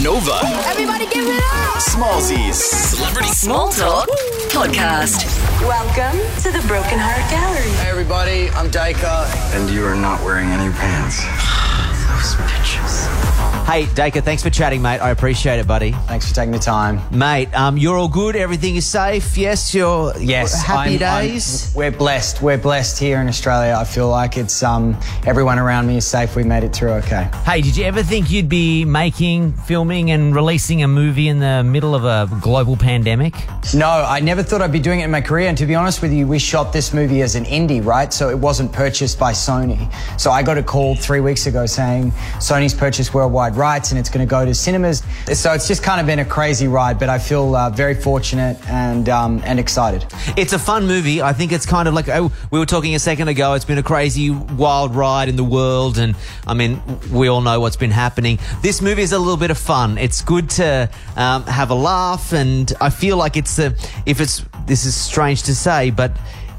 Nova. Everybody give it up! Smallzy's. Celebrity Small Talk Podcast. Welcome to the Broken Heart Gallery. Hey everybody, I'm Dacre. And you are not wearing any pants. Those pictures. Hey, Dacre, thanks for chatting, mate. I appreciate it, buddy. Thanks for taking the time. Mate, um, you're all good. Everything is safe. Yes, you're Yes, happy I'm- I'm- days. we're blessed. We're blessed here in Australia. I feel like it's um, everyone around me is safe. We made it through okay. Hey, did you ever think you'd be making, filming, and releasing a movie in the middle of a global pandemic? No, I never thought I'd be doing it in my career. And to be honest with you, we shot this movie as an indie, right? So it wasn't purchased by Sony. So I got a call three weeks ago saying Sony's purchased worldwide rights and it's going to go to cinemas. So it's just kind of been a crazy ride, but I feel uh, very fortunate and um, and excited. It's a fun movie. I think it's kind of like oh, we were talking a second ago. It's been a crazy, wild ride in the world, and I mean, we all know what's been happening. This movie is a little bit of fun. It's good to um, have a laugh, and I feel like it's a. If it's this is strange to say, but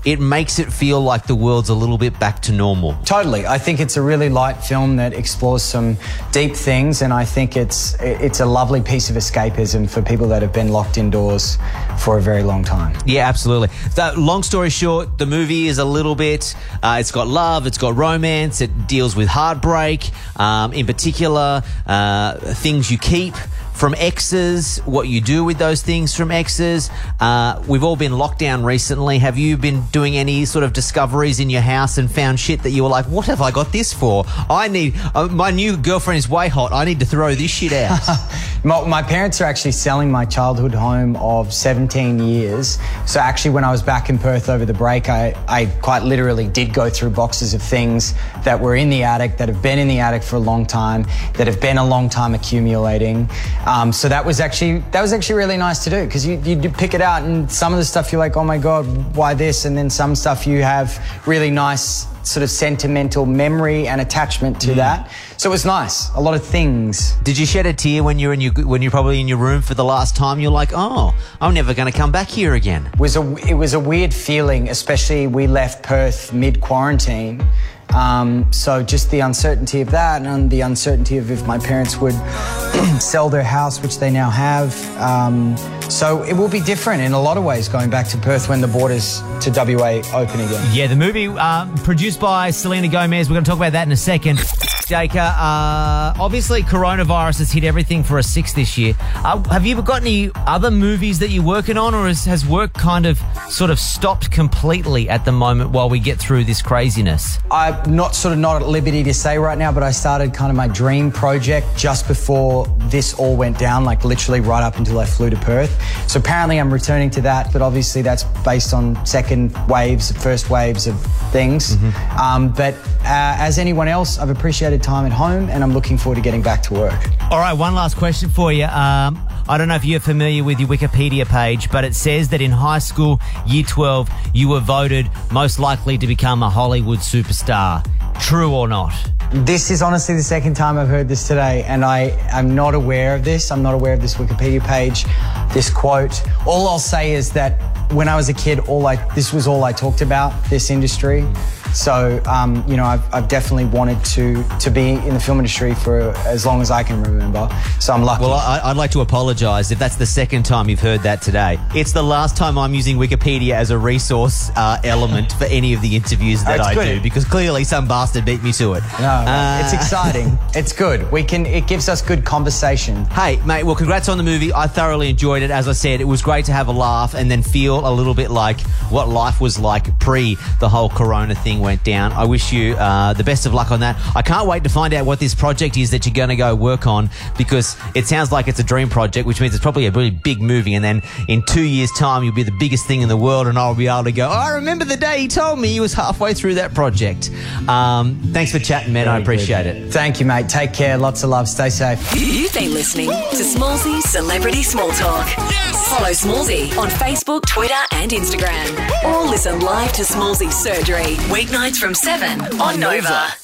it makes it feel like the world's a little bit back to normal. Totally. I think it's a really light film that explores some deep things, and I think it's it's a lovely piece of escapism for people that have been locked indoors for a very long time. Yeah, absolutely. So, long story short, the movie is a little bit. Uh, it's got love, it's got romance, it deals with heartbreak, um, in particular, uh, things you keep from exes, what you do with those things from exes. Uh, we've all been locked down recently. Have you been doing any sort of discoveries in your house and found shit that you were like, what have I got this for? I need, uh, my new girlfriend is way hot. I need to throw this shit out. My, my parents are actually selling my childhood home of 17 years. So actually, when I was back in Perth over the break, I, I quite literally did go through boxes of things that were in the attic, that have been in the attic for a long time, that have been a long time accumulating. Um, so that was actually that was actually really nice to do because you you pick it out and some of the stuff you're like, oh my god, why this? And then some stuff you have really nice sort of sentimental memory and attachment to that. So it was nice. A lot of things. Did you shed a tear when you're in your when you're probably in your room for the last time? You're like, oh, I'm never going to come back here again. was a it was a weird feeling, especially we left Perth mid quarantine. Um, so just the uncertainty of that and the uncertainty of if my parents would sell their house, which they now have. Um, so it will be different in a lot of ways going back to Perth when the borders to WA open again. Yeah, the movie um, produced by Selena Gomez. We're going to talk about that in a second. Dacre, uh, obviously coronavirus has hit everything for a six this year. Uh, have you got any other movies that you're working on, or has, has work kind of sort of stopped completely at the moment while we get through this craziness? I'm not sort of not at liberty to say right now, but I started kind of my dream project just before this all went down, like literally right up until I flew to Perth. So apparently I'm returning to that, but obviously that's based on second waves, first waves of things. Um, but uh, as anyone else, I've appreciated time at home and I'm looking forward to getting back to work. All right, one last question for you. Um, I don't know if you're familiar with your Wikipedia page, but it says that in high school, year 12, you were voted most likely to become a Hollywood superstar. True or not? This is honestly the second time I've heard this today, and I am not aware of this. I'm not aware of this Wikipedia page, this quote. All I'll say is that when I was a kid, all I this was all I talked about. This industry. So, um, you know, I've, I've definitely wanted to to be in the film industry for as long as I can remember. So I'm lucky. Well, I, I'd like to apologise if that's the second time you've heard that today. It's the last time I'm using Wikipedia as a resource uh, element for any of the interviews that That's I good. do because clearly some bastard beat me to it. no, Uh, it's exciting. it's good. We can. It gives us good conversation. Hey, mate, well, congrats on the movie. I thoroughly enjoyed it. As I said, it was great to have a laugh and then feel a little bit like what life was like pre the whole corona thing went down. I wish you uh, the best of luck on that. I can't wait to find out what this project is that you're going to go work on because it sounds like it's a dream project, which means it's probably a really big movie. And then in two years' time, you'll be the biggest thing in the world, and I'll be able to go, oh, I remember the day he told me he was halfway through that project. Um, thanks for chatting, man. I appreciate it. Thank you, mate. Take care. Lots of love. Stay safe. You've been listening to Smallzy Celebrity Small Talk. Follow Smallzy on Facebook, Twitter, and Instagram. Or listen live to Smallzy Surgery, weeknights from 7 on Nova.